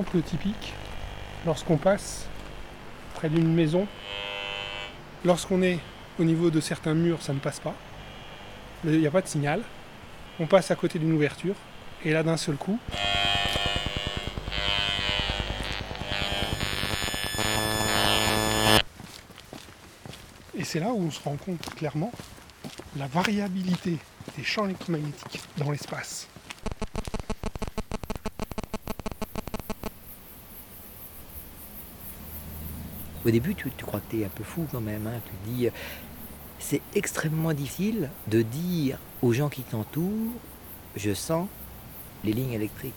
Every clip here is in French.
Exemple typique, lorsqu'on passe près d'une maison, lorsqu'on est au niveau de certains murs, ça ne passe pas. Il n'y a pas de signal. On passe à côté d'une ouverture, et là d'un seul coup, Et c'est là où on se rend compte clairement la variabilité des champs électromagnétiques dans l'espace. Au début, tu, crois que tu un peu fou quand même. Hein. Tu dis, euh, c'est extrêmement difficile de dire aux gens qui t'entourent, je sens les lignes électriques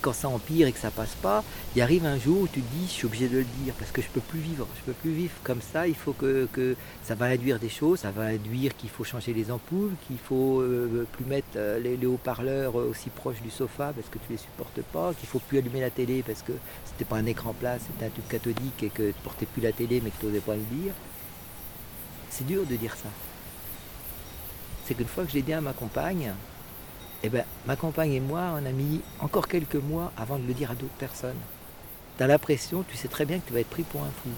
quand ça empire et que ça passe pas, il arrive un jour où tu te dis je suis obligé de le dire parce que je peux plus vivre, je peux plus vivre comme ça, il faut que, ça va induire des choses, ça va induire qu'il faut changer les ampoules, qu'il faut euh, plus mettre euh, les, haut-parleurs aussi proches du sofa parce que tu les supportes pas, qu'il faut plus allumer la télé parce que c'était pas un écran plat, c'était un tube cathodique et que tu portais plus la télé mais que tu n'osais pas le dire. C'est dur de dire ça. C'est qu'une fois que j'ai dit à ma compagne, eh ben, ma compagne et moi, on a mis encore quelques mois avant de le dire à d'autres personnes. Tu as l'impression, tu sais très bien que tu vas être pris pour un fou.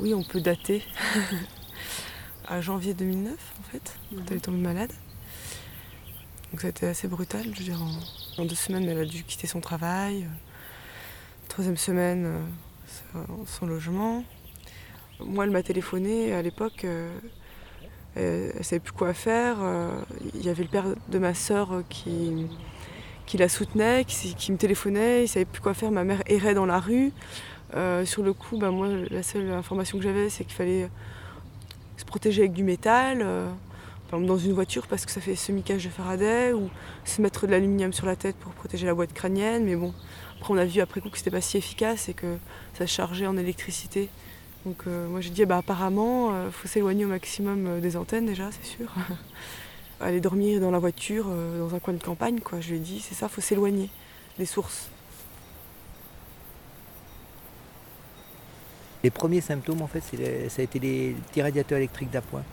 Oui, on peut dater à janvier 2009, en fait. Mm Elle est tombée malade. Donc ça a été assez brutal. Je veux dire, en, deux semaines, elle a dû quitter son travail. Troisième semaine, euh, son logement. Moi, elle m'a téléphoné à l'époque. Euh, elle ne savait plus quoi faire. Euh, il y avait le père de ma sœur qui, qui la soutenait, qui, me téléphonait, il ne savait plus quoi faire. Ma mère errait dans la rue. Euh, sur le coup, ben, moi, la seule information que j'avais, c'est qu'il fallait se protéger avec du métal, euh, par exemple dans une voiture parce que ça fait semi-cage de Faraday, ou se mettre de l'aluminium sur la tête pour protéger la boîte crânienne. Mais bon, après, on a vu après coup que c'était pas si efficace et que ça chargeait en électricité. Donc euh, moi j'ai dit, bah, apparemment, il euh, faut s'éloigner au maximum euh, des antennes déjà, c'est sûr. Aller dormir dans la voiture, dans un coin de campagne, quoi. Je lui ai dit, c'est ça, faut s'éloigner des sources. Les premiers symptômes, en fait, ça a été les petits radiateurs électriques d'appoint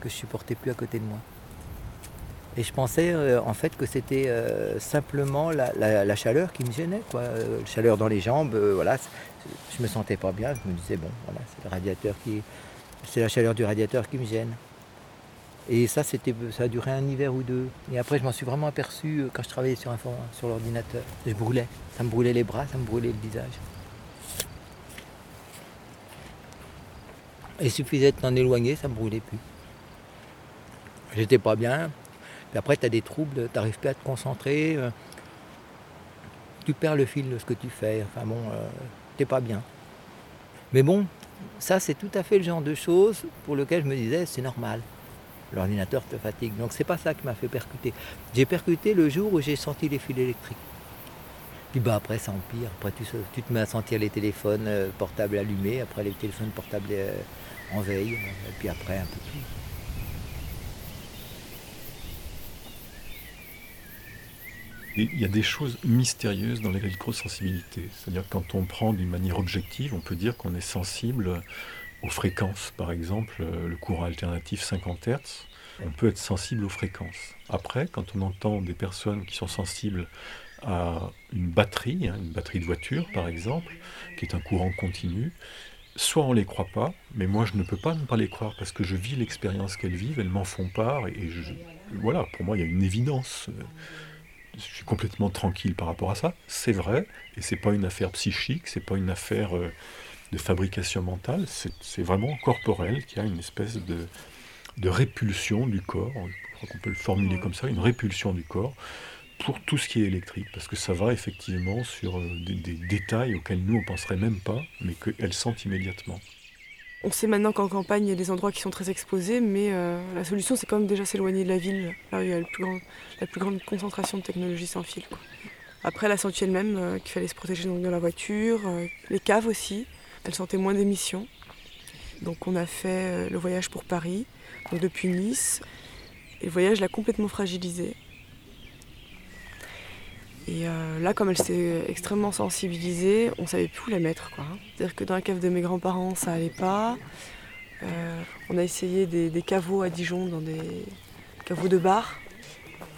que je supportais plus à côté de moi. Et je pensais en fait que c'était simplement la, chaleur qui me gênait, quoi. Chaleur dans les jambes, voilà je me sentais pas bien, je me disais bon voilà, c'est le radiateur qui. C'est la chaleur du radiateur qui me gêne. Et ça, c'était, ça a duré un hiver ou deux. Et après, je m'en suis vraiment aperçu euh, quand je travaillais sur, un, sur l'ordinateur. Je brûlais. Ça me brûlait les bras, ça me brûlait le visage. Il suffisait de t'en éloigner, ça me brûlait plus. J'étais pas bien. Après, tu as des troubles, tu n'arrives plus à te concentrer. Euh, tu perds le fil de ce que tu fais. Enfin bon, euh, pas bien. Mais bon, ça c'est tout à fait le genre de choses pour lequel je me disais c'est normal. L'ordinateur te fatigue. Donc c'est pas ça qui m'a fait percuter. J'ai percuté le jour où j'ai senti les fils électriques. Puis bah après ça empire. Après tu, te mets à sentir les téléphones euh, portables allumés, après les téléphones portables euh, en veille, et puis après un peu tout. Il y a des choses mystérieuses dans l'électrosensibilité. C'est-à-dire quand on prend d'une manière objective, on peut dire qu'on est sensible aux fréquences. Par exemple, euh, le courant alternatif 50 Hz, on peut être sensible aux fréquences. Après, quand on entend des personnes qui sont sensibles à une batterie, hein, une batterie de voiture par exemple, qui est un courant continu, soit on ne les croit pas, mais moi je ne peux pas ne pas les croire parce que je vis l'expérience qu'elles vivent, elles m'en font part, et, voilà, pour moi il y a une évidence je suis complètement tranquille par rapport à ça. C'est vrai, et c'est pas une affaire psychique, c'est pas une affaire euh, de fabrication mentale, c'est vraiment corporel, qui a une espèce de, de répulsion du corps, je crois qu'on peut le formuler comme ça, une répulsion du corps pour tout ce qui est électrique, parce que ça va effectivement sur euh, des, des détails auxquels nous on penserait même pas, mais qu'elles sentent immédiatement. On sait maintenant qu'en campagne, il y a des endroits qui sont très exposés, mais euh, la solution, c'est quand même déjà s'éloigner de la ville, là où il y a la plus, grande concentration de technologies sans fil. Après, elle a elle-même euh, qu'il fallait se protéger dans la voiture, euh, les caves aussi, elle sentait moins d'émissions. Donc on a fait le voyage pour Paris, donc depuis Nice, et le voyage l'a complètement fragilisée. Et euh, là, comme elle s'était extrêmement sensibilisée, on savait plus où la mettre. C'est-à-dire que dans la cave de mes grands-parents, ça allait pas. Euh, on a essayé des, caveaux à Dijon, dans des caveaux de bar,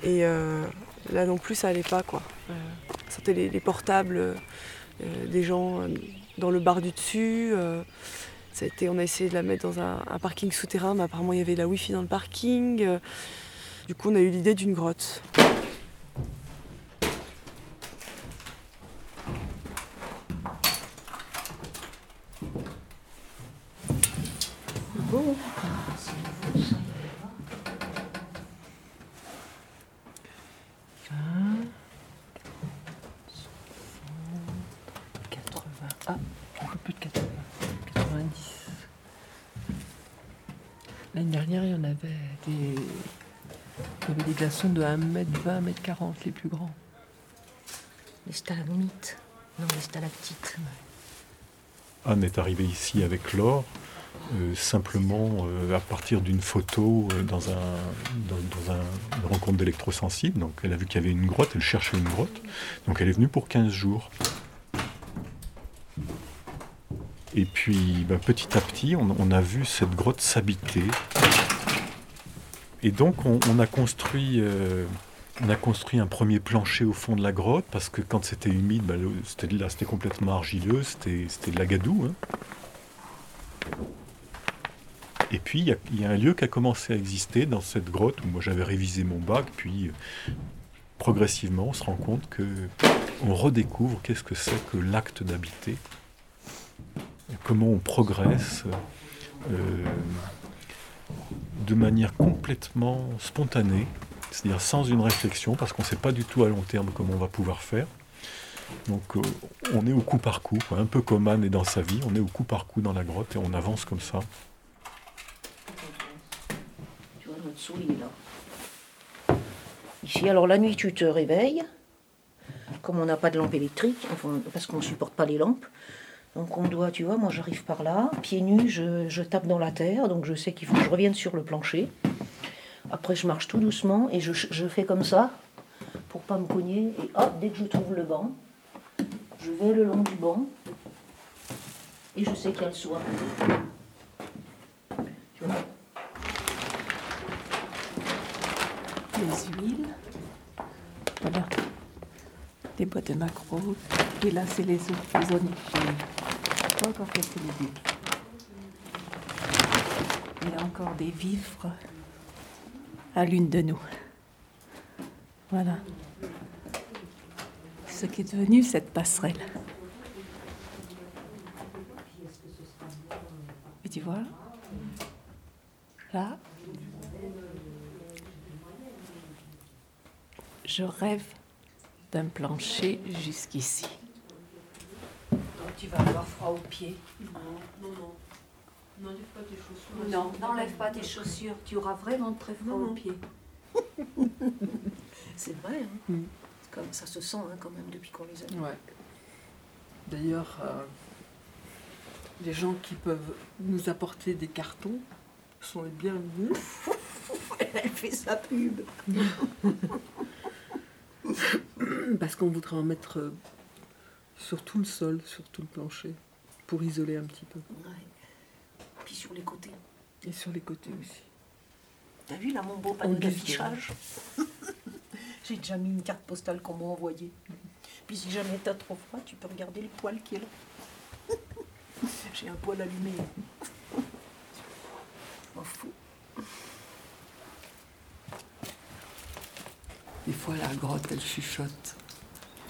Et euh, là non plus, ça allait pas, quoi. On sentait les, les portables des gens dans le bar du dessus. ça a été, on a essayé de la mettre dans un, un parking souterrain, mais apparemment il y avait la wifi dans le parking. du coup, on a eu l'idée d'une grotte. Ah, un peu plus de 80. 90. L'année dernière, il y en avait des. De 1m20, 1m40, les plus grands. Les stalagmites. Non, les stalactites. Anne est arrivée ici avec Laure, euh, simplement euh, à partir d'une photo euh, dans, un, dans, dans un- une rencontre d'électrosensibles. Donc elle a vu qu'il y avait une grotte, elle cherchait une grotte. Donc elle est venue pour 15 jours. Et puis ben, petit à petit, on, on a vu cette grotte s'habiter. Et donc on, a construit... euh, on a construit un premier plancher au fond de la grotte parce que quand c'était humide, le- c'était complètement argileux, c'était de la gadoue. hein. Et puis il y, y a un lieu qui a commencé à exister dans cette grotte où moi j'avais révisé mon bac, puis euh, progressivement on se rend compte que on redécouvre qu'est-ce que c'est que l'acte d'habiter, comment on progresse euh, de manière complètement spontanée, c'est-à-dire sans une réflexion, parce qu'on ne sait pas du tout à long terme comment on va pouvoir faire. Donc euh, on est au coup par coup, un peu comme Anne est dans sa vie, on est au coup par coup dans la grotte et on avance comme ça. Tu vois, notre souris là. Ici, alors la nuit, tu te réveilles. Comme on n'a pas de lampe électrique, parce qu'on ne supporte pas les lampes. Donc on doit, tu vois, moi j'arrive par là, pieds nus, je, tape dans la terre, donc je sais qu'il faut que je revienne sur le plancher. Après je marche tout doucement et je, fais comme ça, pour pas me cogner. Et hop, dès que je trouve le banc, je vais le long du banc. Et je sais qu'il y a le. Tu Les huiles. Voilà. Des boîtes de macro. Et là, c'est les. Les encore cassé les. Il y a encore des vivres à l'une de nous. Voilà. Ce qui est devenu cette passerelle. Et tu vois, là, je rêve d'un plancher jusqu'ici. Tu vas avoir froid aux pieds. Non, n'enlève pas tes chaussures. Tu auras vraiment très froid aux pieds. C'est vrai, hein. Mm. Comme, ça se sent hein, quand même depuis qu'on les a. Ouais. D'ailleurs, euh, les gens qui peuvent nous apporter des cartons sont les bienvenus. Elle fait sa pub. Parce qu'on voudrait en mettre euh, sur tout le sol, sur tout le plancher, pour isoler un petit peu. Ouais. Puis sur les côtés. Et sur les côtés aussi. T'as vu là mon beau On panneau d'affichage J'ai déjà mis une carte postale qu'on m'a envoyée. Puis si jamais t'as trop froid, tu peux regarder le poêle qui est là. J'ai un poêle allumé. M'en fous. Des fois, la grotte, elle chuchote.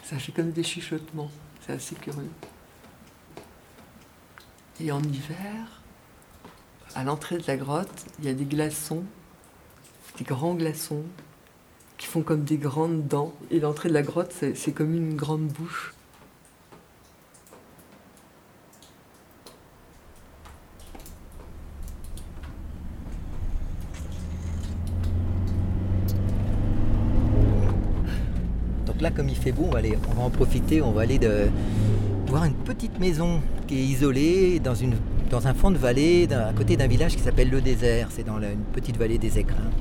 Ça fait comme des chuchotements. C'est assez curieux. Et en hiver, à l'entrée de la grotte, il y a des glaçons, des grands glaçons, qui font comme des grandes dents. Et l'entrée de la grotte, c'est comme une grande bouche. Donc là, comme il fait beau, on va, en profiter, on va aller voir une petite maison qui est isolée dans, un fond de vallée, à côté d'un village qui s'appelle Le Désert. C'est dans une petite vallée des Écrins.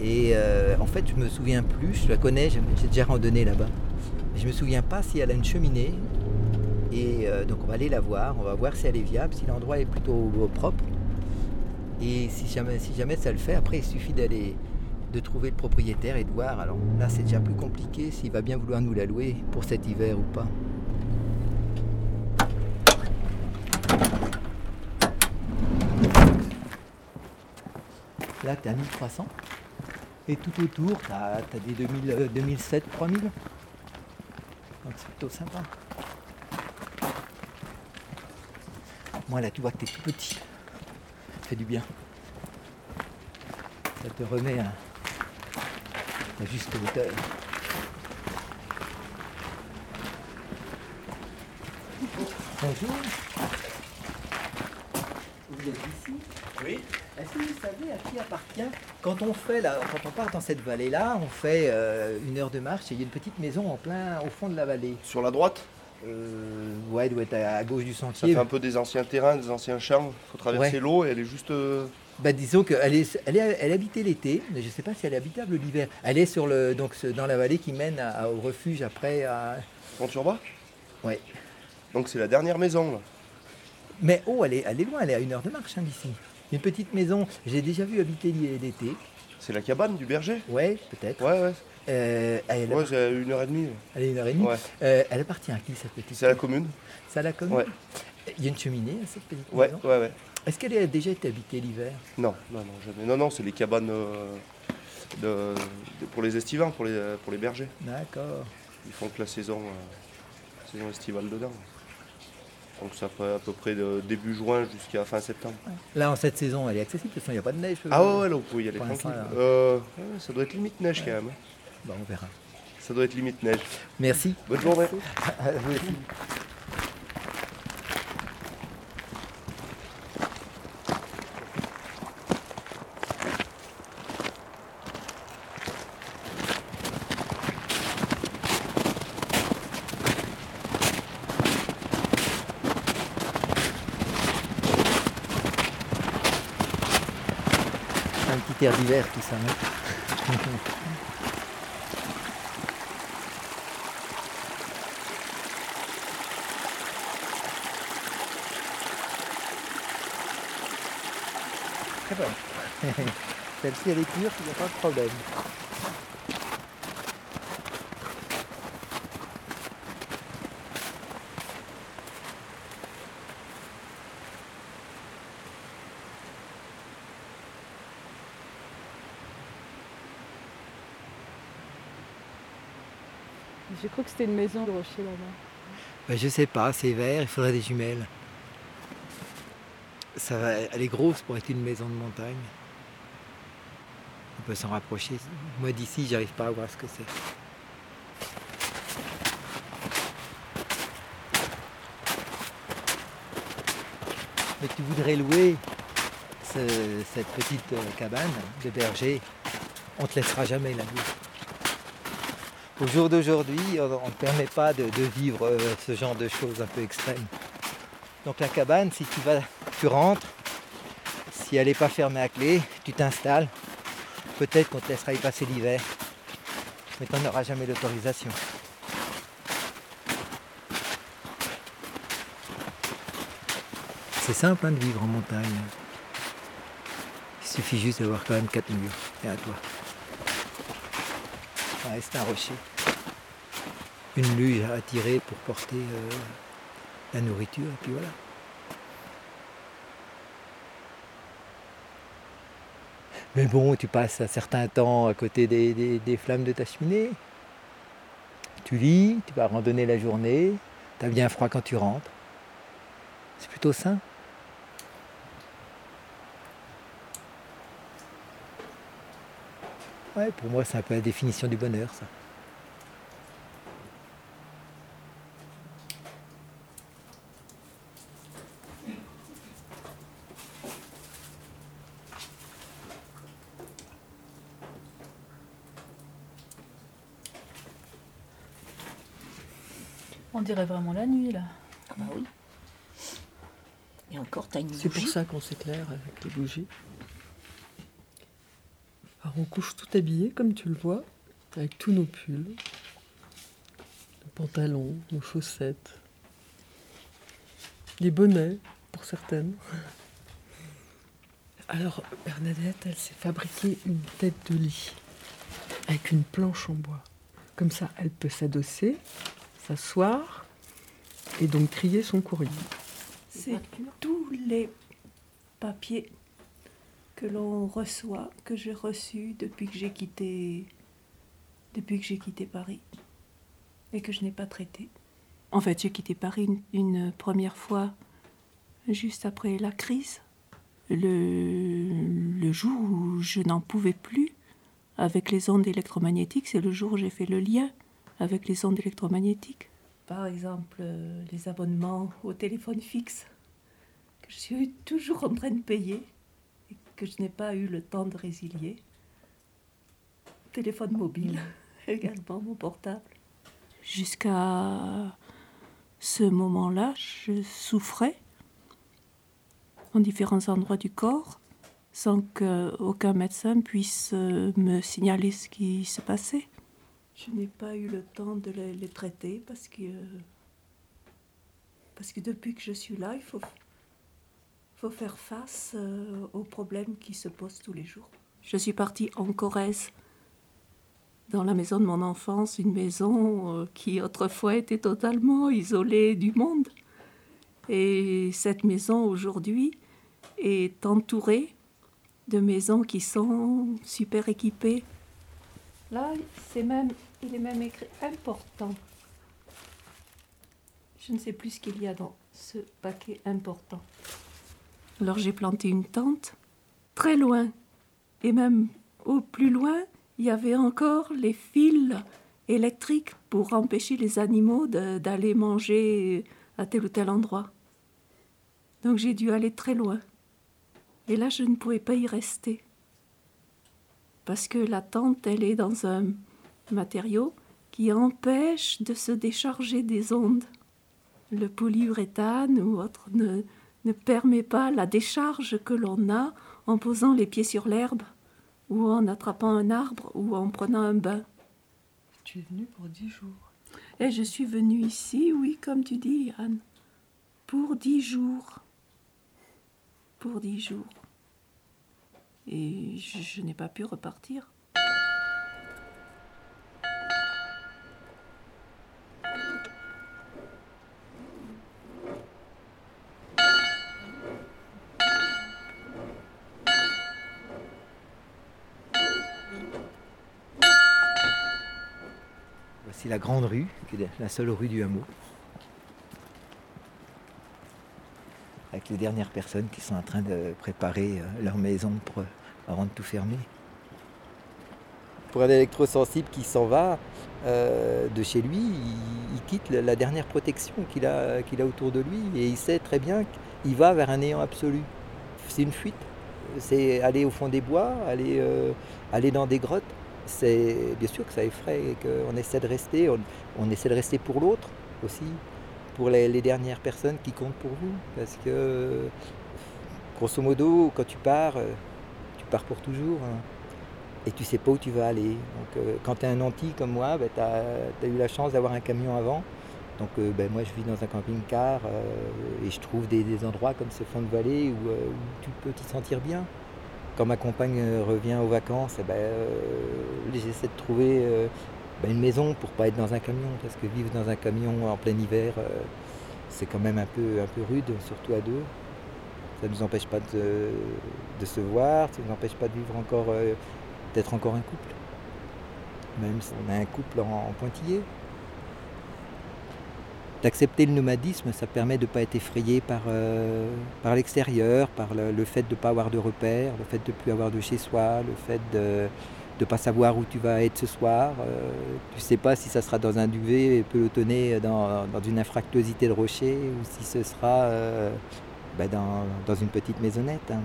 Et euh, en fait, je me souviens plus, je la connais, j'ai déjà randonné là-bas. Je me souviens pas si elle a une cheminée. Et euh, donc on va aller la voir, on va voir si elle est viable, si l'endroit est plutôt propre. Et si jamais ça le fait, après il suffit d'aller de trouver le propriétaire et de voir. Alors là, c'est déjà plus compliqué s'il va bien vouloir nous la louer pour cet hiver ou pas. Là, tu à 1300. Et tout autour, tu as, des 2000, euh, 2007, 3000. Donc c'est plutôt sympa. Moi, là, tu vois que tu es tout petit. Ça fait du bien. Ça te remet à, à juste hauteur. Bonjour. Vous êtes ici? Oui. Est-ce que vous savez à qui appartient? Quand on fait là, quand on part dans cette vallée-là, on fait euh, une heure de marche et il y a une petite maison en plein au fond de la vallée. Sur la droite, Euh, ouais, doit être à, à gauche du ça sentier. fait un peu des anciens terrains, des anciens champs. Il faut traverser Ouais. l'eau et elle est juste. euh, Bah, disons qu'elle est, elle est, elle habitée l'été, mais je ne sais pas si elle est habitable l'hiver. Elle est sur le, donc, dans la vallée qui mène à- à- au refuge après. À... Conturba Ouais. Donc c'est la dernière maison là. Mais oh, elle est, elle est loin, elle est à une heure de marche hein, d'ici. Une petite maison, j'ai déjà vu habiter l'été. C'est la cabane du berger? Ouais, peut-être. Ouais, ouais. Euh, elle, Ouais, c'est à une heure et demie. elle est une heure et demie. Ouais. Euh, elle appartient à qui cette petite C'est à la commune. C'est à la commune? Ouais. Il y a une cheminée à cette petite Ouais, maison? ouais, ouais. Est-ce qu'elle a déjà été habitée l'hiver? Non, non, non, jamais. Non, non, c'est les cabanes euh, de- de- pour les estivants, pour les, pour les bergers. D'accord. Ils font que la saison, euh, saison estivale dedans. Donc ça fait à peu près de début juin jusqu'à fin septembre. Là, en cette saison, elle est accessible, de toute façon, il n'y a pas de neige. Ah ouais, là vous pouvez y aller tranquille. Euh, ça doit être limite neige quand même. hein. On verra. Ça doit être limite neige. Merci. Bonne journée. À vous aussi. D'hiver tout ça. hein. Très bon. Celle-ci elle est pure, il n'y a pas de problème. Maison de rocher là-bas. Ben, je sais pas, c'est vert, il faudrait des jumelles. Ça elle est grosse pour être une maison de montagne. On peut s'en rapprocher. Moi d'ici, j'arrive pas à voir ce que c'est. Mais tu voudrais louer ce- cette petite euh, cabane de berger, on te laissera jamais la louer. Au jour d'aujourd'hui, on ne permet pas de, de vivre euh, ce genre de choses un peu extrêmes. Donc la cabane, si tu vas, tu rentres, si elle n'est pas fermée à clé, tu t'installes. Peut-être qu'on te laissera y passer l'hiver, mais tu n'auras jamais l'autorisation. C'est simple hein, de vivre en montagne. Il suffit juste d'avoir quand même quatre murs et à toi. C'est un rocher. Une luge à tirer pour porter euh, la nourriture, et puis voilà. Mais bon, tu passes un certain temps à côté des, flammes de ta cheminée. Tu lis, tu vas randonner la journée, tu as bien froid quand tu rentres. C'est plutôt sain. Ouais, pour moi, c'est un peu la définition du bonheur, ça. On dirait vraiment la nuit là. Ah bah oui. Et encore, t'as une C'est pour ça qu'on s'éclaire avec les bougies. On couche tout habillé comme tu le vois, avec tous nos pulls, nos pantalons, nos chaussettes, des bonnets pour certaines. Alors, Bernadette, elle s'est fabriquée une tête de lit avec une planche en bois. Comme ça, elle peut s'adosser, s'asseoir et donc trier son courrier. C'est tous les papiers que l'on reçoit, que j'ai reçus depuis que j'ai quitté, depuis que j'ai quitté Paris et que je n'ai pas traité. En fait, j'ai quitté Paris une, première fois juste après la crise, le, le jour où je n'en pouvais plus avec les ondes électromagnétiques, c'est le jour où j'ai fait le lien avec les ondes électromagnétiques. Par exemple, les abonnements au téléphone fixe, que je suis toujours en train de payer que je n'ai pas eu le temps de résilier. Téléphone mobile également, mon portable. Jusqu'à ce moment-là, je souffrais en différents endroits du corps sans qu'aucun médecin puisse euh, me signaler ce qui se passait. Je n'ai pas eu le temps de les, les traiter parce que, parce que depuis que je suis là, il faut, faut faire face euh, aux problèmes qui se posent tous les jours. Je suis partie en Corrèze, dans la maison de mon enfance, une maison euh, qui autrefois était totalement isolée du monde. Et cette maison aujourd'hui est entourée de maisons qui sont super équipées. Là, c'est même, il est même écrit important. Je ne sais plus ce qu'il y a dans ce paquet important. Alors j'ai planté une tente très loin. Et même au plus loin, il y avait encore les fils électriques pour empêcher les animaux d'aller manger à tel ou tel endroit. Donc j'ai dû aller très loin. Et là, je ne pouvais pas y rester. Parce que la tente, elle est dans un matériau qui empêche de se décharger des ondes. Le polyuréthane ou autre ne, ne permet pas la décharge que l'on a en posant les pieds sur l'herbe ou en attrapant un arbre ou en prenant un bain. Tu es venue pour dix jours. Et je suis venue ici, oui, comme tu dis, Anne, pour dix jours. Pour dix jours. Et je, je n'ai pas pu repartir. La grande rue, la seule rue du hameau. Avec les dernières personnes qui sont en train de préparer euh, leur maison pour, avant de tout fermer. Pour un électrosensible qui s'en va euh, de chez lui, il, quitte la, dernière protection qu'il a, autour de lui et il sait très bien qu'il va vers un néant absolu. C'est une fuite. C'est aller au fond des bois, euh, aller dans des grottes c'est bien sûr que ça effraie et qu'on essaie de rester, on, on essaie de rester pour l'autre aussi, pour les, dernières personnes qui comptent pour vous. Parce que, grosso modo, quand tu pars, euh, tu pars pour toujours. hein, et tu sais pas où tu vas aller. Donc, euh, quand tu es un nanti comme moi, ben, tu as, eu la chance d'avoir un camion avant. Donc, euh, ben, moi, je vis dans un camping-car et je trouve des, endroits comme ce fond de vallée où tu peux t'y sentir bien quand ma compagne euh, revient aux vacances, eh ben, euh, j'essaie de trouver euh, ben, une maison pour pas être dans un camion, parce que vivre dans un camion en plein hiver, c'est quand même un peu, un peu rude, surtout à deux. Ça ne nous empêche pas de, se voir, ça ne nous empêche pas de vivre encore, d'être encore un couple. Même si on a un couple en pointillé. D'accepter le nomadisme, ça permet de ne pas être effrayé par, euh, l'extérieur, par le, fait de ne pas avoir de repères, le fait de ne plus avoir de chez soi, le fait de ne pas savoir où tu vas être ce soir. euh, tu ne sais pas si ça sera dans un duvet pelotonné dans, dans une infractuosité de rocher ou si ce sera euh, ben, dans, une petite maisonnette. hein.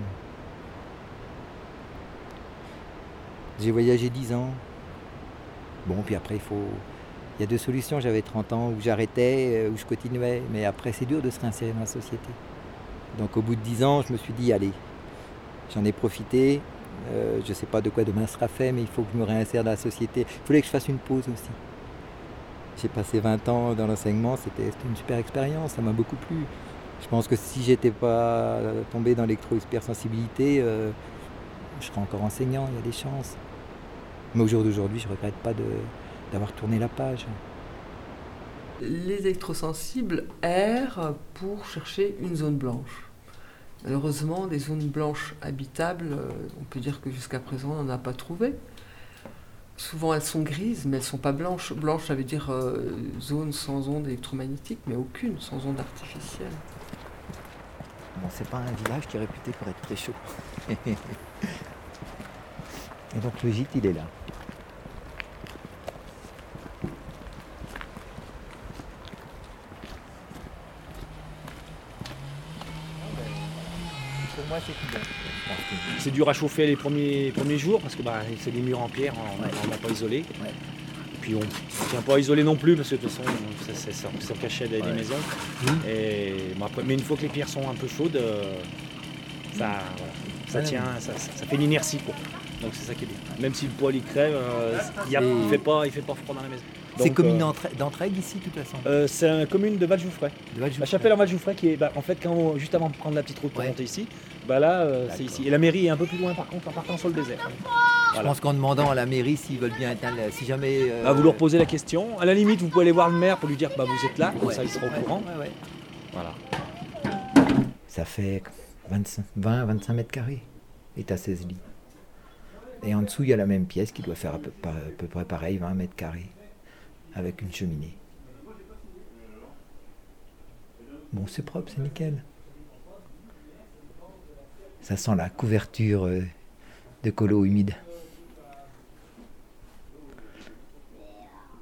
J'ai voyagé 10 ans. Bon, puis après, il faut, il y a deux solutions. J'avais 30 ans où j'arrêtais, euh, où je continuais. Mais après, c'est dur de se réinsérer dans la société. Donc au bout de 10 ans, je me suis dit, allez, j'en ai profité. Euh, je ne sais pas de quoi demain sera fait, mais il faut que je me réinsère dans la société. Il fallait que je fasse une pause aussi. J'ai passé 20 ans dans l'enseignement, c'était une super expérience, ça m'a beaucoup plu. Je pense que si j'étais pas tombé dans l'électro-hypersensibilité, euh, je serais encore enseignant, il y a des chances. Mais au jour d'aujourd'hui, je regrette pas de- d'avoir tourné la page. Les électrosensibles errent pour chercher une zone blanche. Malheureusement, des zones blanches habitables, euh, on peut dire que jusqu'à présent, on n'en a pas trouvé. Souvent, elles sont grises, mais elles ne sont pas blanches. Blanche, ça veut dire euh, zone sans ondes électromagnétiques, mais aucune, sans ondes artificielles. Bon, c'est pas un village qui est réputé pour être très chaud. Et donc le gîte, il est là. Pour moi, c'est tout bon. C'est dur à chauffer les premiers, premiers jours parce que bah, c'est des murs en pierre, on Ouais. n'a pas isolé. Ouais. Puis on ne tient pas à isoler non plus parce que de toute façon ça, ça, ça- ça cachait des, Ouais. maisons. Et, après- mais une fois que les pierres sont un peu chaudes, euh, ça, voilà, Ouais, tient, ça, fait une inertie. Quoi. Donc c'est ça qui est bien. Même si le poêle il crève, euh, il ne fait, pas- il fait pas froid dans la maison. C'est commune euh, d'entra- d'entraide ici, de toute façon? euh, c'est une commune de Valjoufray. La chapelle en Valjoufray qui est bah, en fait quand on- juste avant de prendre la petite route pour Ouais. monter ici, bah là euh, c'est ici. Et la mairie est un peu plus loin par contre en partant sur le désert. Je Voilà. pense qu'en demandant à la mairie s'ils veulent bien éteindre, si jamais. euh, Ah, vous leur posez la question. À la limite, vous pouvez aller voir le maire pour lui dire que bah, vous êtes là, comme ouais, ça il sera ouais, au courant. ouais, ouais. Voilà. Ça fait 25 20-25 mètres carrés. Et t'as 16 lits. Et en dessous, il y a la même pièce qui doit faire à peu, à peu près pareil, 20 mètres carrés. Avec une cheminée. Bon, c'est propre, c'est nickel. Ça sent la couverture euh, de colo humide.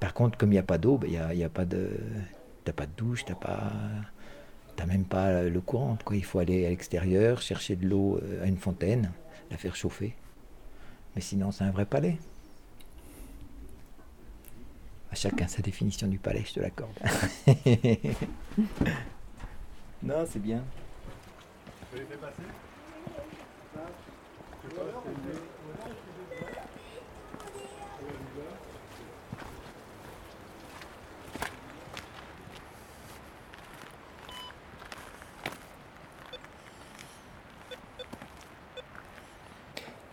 Par contre, comme il n'y a pas d'eau, ben, il n'y a, il y a pas de. T'as pas de douche, t'as pas. T'as même pas le courant. Quoi. Il faut aller à l'extérieur, chercher de l'eau euh, à une fontaine, la faire chauffer. Mais sinon, c'est un vrai palais. À chacun sa définition du palais, je te l'accorde. non, c'est bien.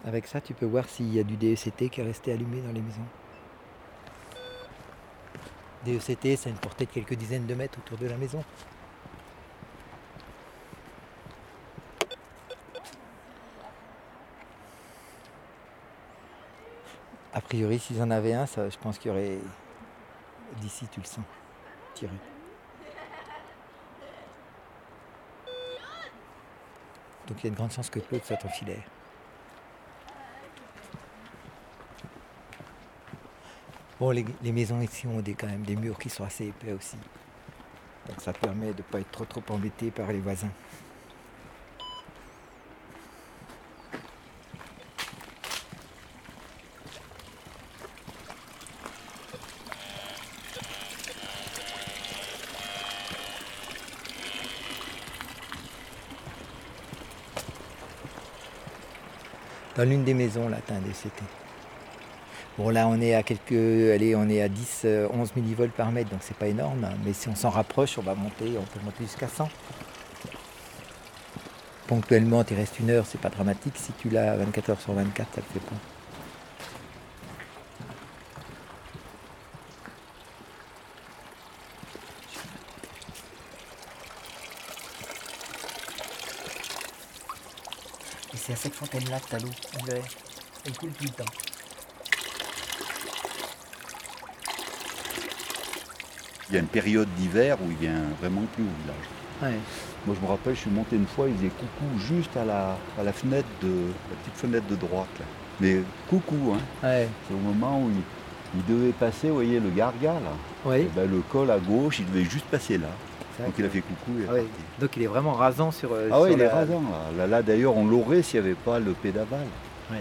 Avec ça, tu peux voir s'il y a du DECT qui est resté allumé dans les maisons. DECT, c'est une portée de quelques dizaines de mètres autour de la maison. A priori, s'ils en avaient un, ça, je pense qu'il y aurait. D'ici, tu le sens. Tiré. Donc il y a de grandes chances que Claude soit en filaire. Bon, les, maisons ici ont des, quand même des murs qui sont assez épais aussi. Donc ça permet de ne pas être trop trop embêté par les voisins. Dans l'une des maisons, là, un DCT. Bon, là, on est à quelques. Allez, on est à 10, euh, 11 millivolts par mètre, donc c'est pas énorme. hein. Mais si on s'en rapproche, on va monter, on peut monter jusqu'à 100. Ponctuellement, il reste une heure, c'est pas dramatique. Si tu l'as 24 heures sur 24, ça le fait pas. Et c'est à cette fontaine-là que t'as l'eau. Elle coule tout le temps. Il y a une période d'hiver où il vient vraiment plus au village. Ouais. Moi je me rappelle, je suis monté une fois, il faisait coucou juste à la, à la fenêtre de la petite fenêtre de droite. là. Mais coucou, hein. Ouais. C'est au moment où il, il devait passer, vous voyez, le garga là. Oui. Et ben, le col à gauche, il devait juste passer là. Donc il a fait coucou et Ah ouais. Donc il est vraiment rasant sur. euh, Ah oui, il est rasant là. Là, là, d'ailleurs, on l'aurait s'il n'y avait pas le pédaval. Ouais.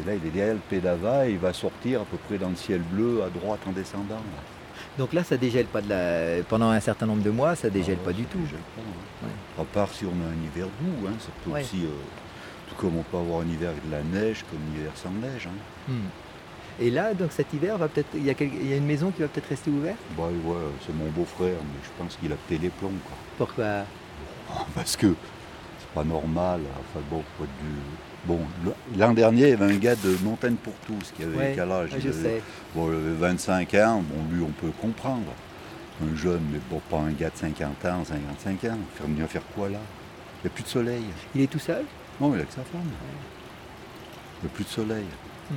Et là, il est derrière le pédaval et il va sortir à peu près dans le ciel bleu à droite en descendant. là. Donc là, ça dégèle pas de la... pendant un certain nombre de mois, ça dégèle Ah pas du tout. dégèle pas, hein. À part si on a un hiver doux, hein, ça peut Ouais. aussi. euh, tout comme on peut avoir un hiver avec de la neige, comme un hiver sans neige. hein. Hmm. Et là, donc cet hiver, va peut-être, il y, a y une maison qui va peut-être rester ouverte? Bah ouais, c'est mon beau-frère, mais je pense qu'il a pété les plombs. Quoi. Pourquoi? Parce que c'est pas normal. Enfin bon, faut être du... Bon, l'an dernier, il y avait un gars de Montagne pour tous qui avait Ouais, quel âge Il avait-. Bon, il avait 25 ans, bon, lui, on peut comprendre. Un jeune, mais bon, pas un gars de 50 ans, 55 ans. Faire venir faire quoi là? Il n'y a plus de soleil. Il est tout seul? Non, il a que sa femme. Il n'y a plus de soleil. Hmm.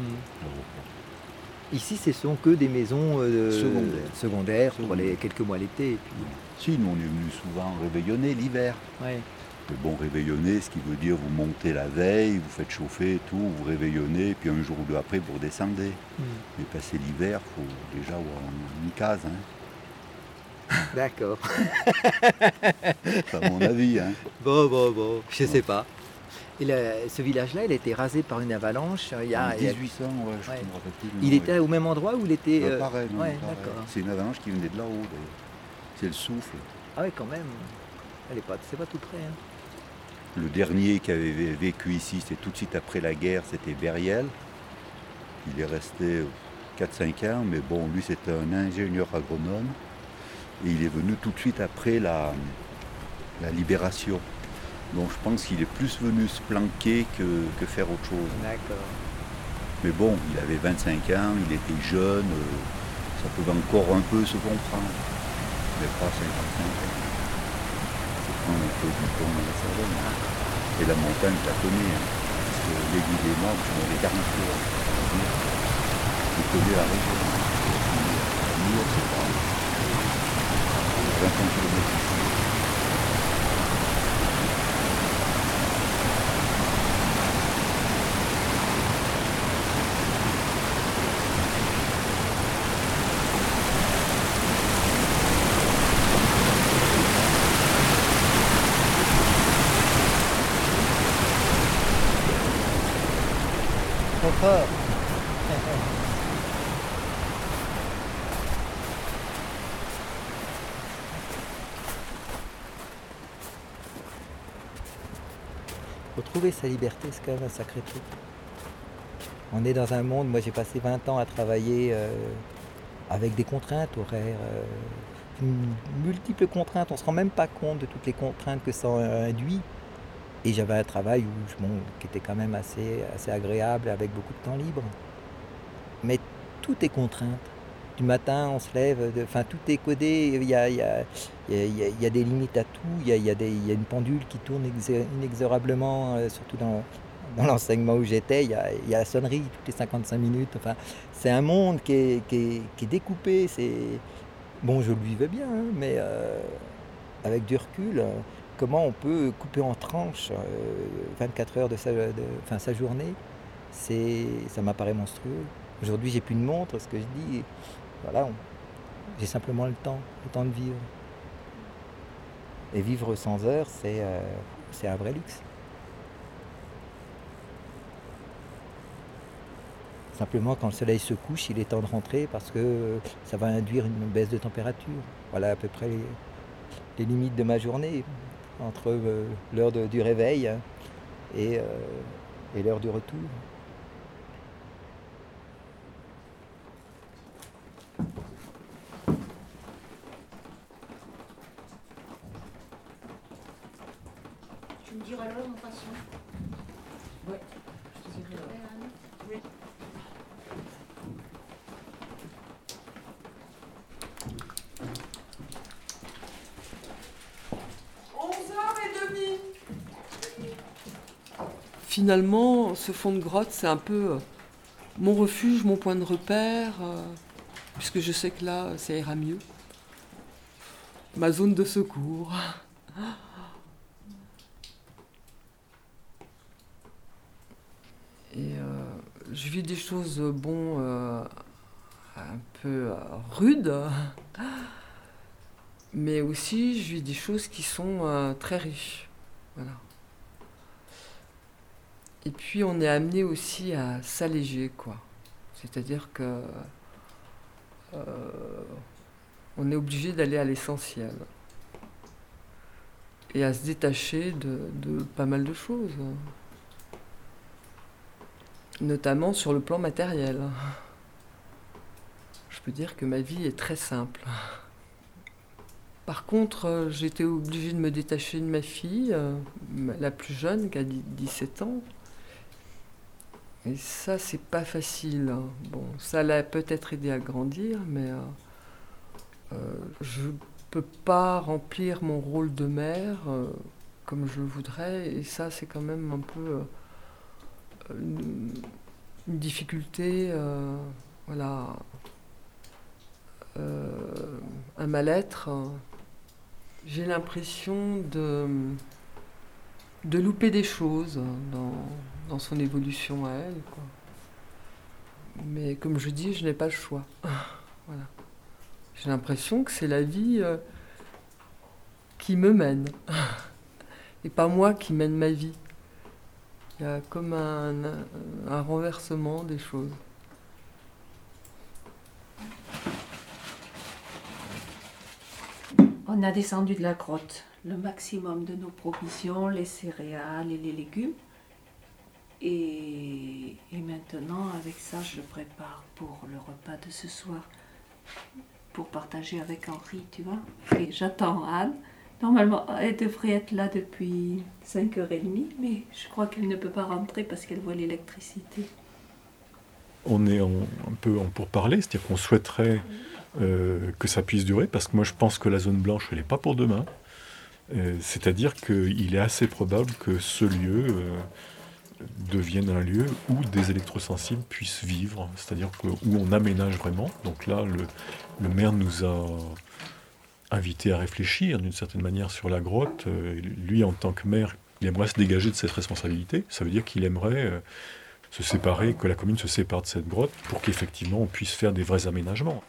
Ici, ce sont que des maisons euh, Secondaires. secondaires pour les quelques mois l'été. puis- Si, nous, on est venus souvent réveillonner l'hiver. Ouais. Mais bon, réveillonner, ce qui veut dire vous montez la veille, vous faites chauffer et tout, vous réveillonnez, puis un jour ou deux après, vous redescendez. Hmm. Mais passer l'hiver, il faut déjà avoir une case. Hein. D'accord. C'est à mon avis. Hein. Bon, bon, bon, je sais pas. Et le- ce village-là, il a été rasé par une avalanche. euh, Il, y a, En il y a- 1800, ouais, je Ouais. me rappelle plus. le il était au même endroit où il était. Euh, pareil, non, ouais, pareil. d'accord. C'est une avalanche qui venait de là-haut, d'ailleurs. C'est le souffle. Ah oui, quand même. Elle est pas, c'est pas tout près. hein. Le dernier qui avait vé- vécu ici, c'était tout de suite après la guerre, c'était Beriel. Il est resté 4-5 ans, mais bon, lui c'était un ingénieur agronome. Et il est venu tout de suite après la, la libération. Donc je pense qu'il est plus venu se planquer que, que faire autre chose. D'accord. Mais bon, il avait 25 ans, il était jeune, euh, ça pouvait encore un peu se comprendre. Mais pas 55 ans. Un peu du temps dans la Sardaigne. Et la montagne, tu la connais. Hein, parce que l'aiguille des morts, tu les 40 jours. Tu connais la région. Mure, c'est pas 25 km Retrouver sa liberté, c'est quand même un sacré truc. On est dans un monde, moi j'ai passé 20 ans à travailler euh, avec des contraintes horaires, euh, multiples contraintes, on ne se rend même pas compte de toutes les contraintes que ça induit. Et j'avais un travail où, qui était quand même assez, agréable, avec beaucoup de temps libre. Mais tout est contrainte. Du matin, on se lève, enfin tout est codé, il y a, des limites à tout, il y a, une pendule qui tourne inexorablement, euh, surtout dans, l'enseignement où j'étais, il y, a, la sonnerie toutes les 55 minutes. Enfin, c'est un monde qui est, découpé. Bon, je le vivais bien, hein, mais euh, avec du recul, euh, comment on peut couper en tranches euh, 24 heures de sa, de- sa journée, ça m'apparaît monstrueux. Aujourd'hui, j'ai plus de montre, ce que je dis, voilà, j'ai simplement le temps, le temps de vivre. Et vivre sans heures, c'est, euh, c'est un vrai luxe. Simplement, quand le soleil se couche, il est temps de rentrer parce que ça va induire une baisse de température. Voilà à peu près les limites de ma journée, entre euh, l'heure de- du réveil hein, et, euh, et l'heure du retour. Tu me diras l'heure en passant. Ouais, je te dirai l'heure. Oui. Finalement, ce fond de grotte, c'est un peu euh, mon refuge, mon point de repère, euh, puisque je sais que là, ça ira mieux. Ma zone de secours. Et euh, je vis des choses, bon, un peu rudes, mais aussi je vis des choses qui sont très riches. Voilà. Et puis on est amené aussi à s'alléger, quoi. C'est-à-dire que euh, on est obligé d'aller à l'essentiel et à se détacher de, de pas mal de choses, notamment sur le plan matériel. peux dire que ma vie est très simple. Par contre, euh, j'étais obligée de me détacher de ma fille, euh, la plus jeune, qui a 17 ans. Et ça, c'est pas facile. hein. Bon, ça l'a peut-être aidé à grandir, mais euh, euh, je peux pas remplir mon rôle de mère euh, comme je le voudrais. Et ça, c'est quand même un peu euh, une, une difficulté, euh, voilà, un mal-être. J'ai l'impression de, de louper des choses dans, dans son évolution à elle. Mais comme je dis, je n'ai pas le choix. J'ai l'impression que c'est la vie euh, qui me mène. Et pas moi qui mène ma vie. Il y a comme un, un renversement des choses. On a descendu de la grotte le maximum de nos provisions, les céréales et les légumes. Et, maintenant, avec ça, je prépare pour le repas de ce soir, pour partager avec Henri, tu vois. Et j'attends Anne. Normalement, elle devrait être là depuis 5h30, mais je crois qu'elle ne peut pas rentrer parce qu'elle voit l'électricité. On est en- un peu en pourparler, c'est-à-dire qu'on souhaiterait euh, que ça puisse durer, parce que moi je pense que la zone blanche, elle n'est pas pour demain. Euh, c'est-à-dire qu'il est assez probable que ce lieu euh, devienne un lieu où des électrosensibles puissent vivre, c'est-à-dire où on aménage vraiment. Donc là, le, maire nous a invités à réfléchir d'une certaine manière sur la grotte. Euh, lui, en tant que maire, il aimerait se dégager de cette responsabilité. Ça veut dire qu'il aimerait euh, se séparer, que la commune se sépare de cette grotte pour qu'effectivement on puisse faire des vrais aménagements.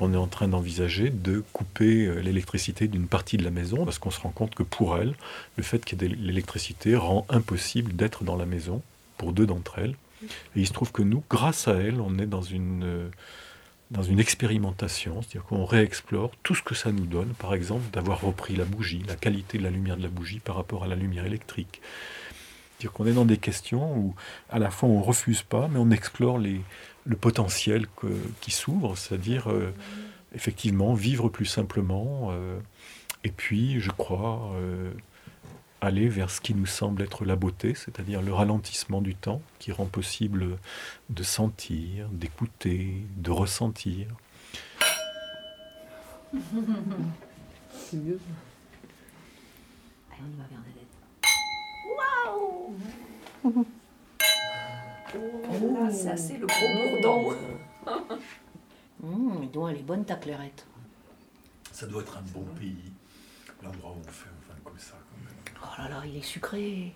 On est en train d'envisager de couper euh, l'électricité d'une partie de la maison parce qu'on se rend compte que pour elle, le fait qu'il y ait de l'électricité rend impossible d'être dans la maison pour deux d'entre elles. Et il se trouve que nous, grâce à elle, on est dans une, euh, dans une expérimentation, c'est-à-dire qu'on réexplore tout ce que ça nous donne, par exemple d'avoir repris la bougie, la qualité de la lumière de la bougie par rapport à la lumière électrique. C'est-à-dire qu'on est dans des questions où à la fois on refuse pas, mais on explore les, le potentiel que- qui s'ouvre, c'est-à-dire euh, effectivement vivre plus simplement, euh, et puis je crois euh, aller vers ce qui nous semble être la beauté, c'est-à-dire le ralentissement du temps qui rend possible de sentir, d'écouter, de ressentir. C'est mieux. Allez, on y va, Bernadette. Ah, ça, c'est le gros bourdon. Hum, donc elle est bonne ta clairette. Ça doit être un bon pays, l'endroit où on fait un vin comme ça quand même. Oh là là, il est sucré.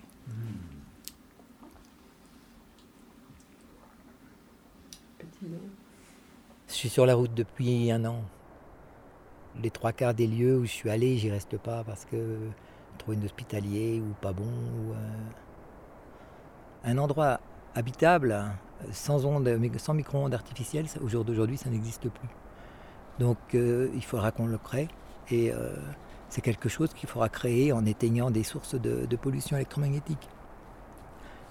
Petit lait. Je suis sur la route depuis un an. Les trois quarts des lieux où je suis allé, j'y reste pas parce que trop inhospitalier ou pas bon. Ou, euh, Un endroit habitable, euh, sans, ondes, sans micro-ondes artificielles, au jour d'aujourd'hui, ça n'existe plus. Donc euh, il faudra qu'on le crée. Et euh, c'est quelque chose qu'il faudra créer en éteignant des sources de, pollution électromagnétique.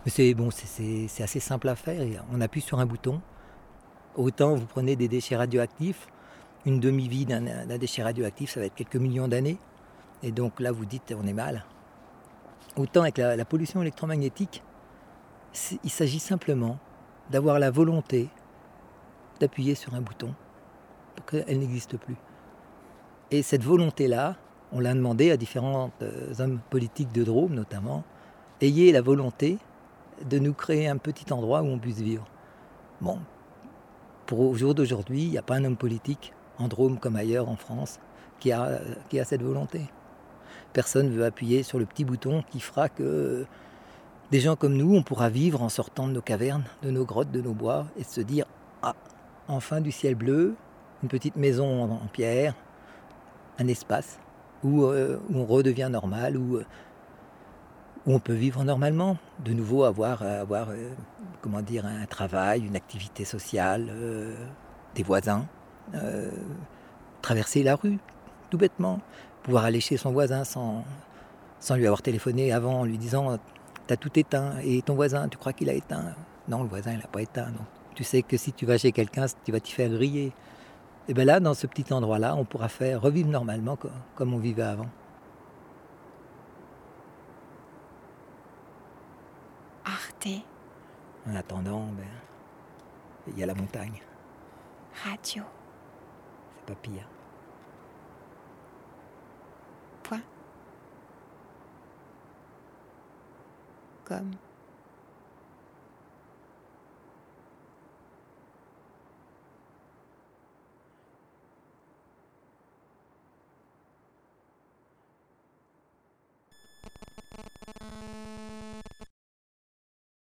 Mais c'est bon, assez simple à faire. On appuie sur un bouton, Autant vous prenez des déchets radioactifs, une demi-vie d'un déchet radioactif, ça va être quelques millions d'années. Et donc là, vous dites, on est mal. Autant avec la, pollution électromagnétique, il s'agit simplement d'avoir la volonté d'appuyer sur un bouton pour qu'elle n'existe plus. Et cette volonté-là, on l'a demandé à différents euh, hommes politiques de Drôme notamment, ayez la volonté de nous créer un petit endroit où on puisse vivre. Bon, pour au jour d'aujourd'hui, il n'y a pas un homme politique, en Drôme comme ailleurs en France, qui a, qui a cette volonté. Personne ne veut appuyer sur le petit bouton qui fera que des gens comme nous, on pourra vivre en sortant de nos cavernes, de nos grottes, de nos bois, et se dire Ah, enfin du ciel bleu, une petite maison en, pierre, un espace où, euh, on redevient normal, où, euh, où on peut vivre normalement, de nouveau avoir, avoir euh, comment dire, un travail, une activité sociale, des voisins, traverser la rue, tout bêtement, pouvoir aller chez son voisin sans, sans lui avoir téléphoné avant en lui disant T'as tout éteint et ton voisin, tu crois qu'il a éteint? Non, le voisin, il n'a pas éteint. Donc, tu sais que si tu vas chez quelqu'un, tu vas t'y faire griller. Et bien là, dans ce petit endroit-là, on pourra faire revivre normalement comme on vivait avant. Arte. En attendant, ben, il y a la montagne. Radio. C'est pas pire. Point. Comme.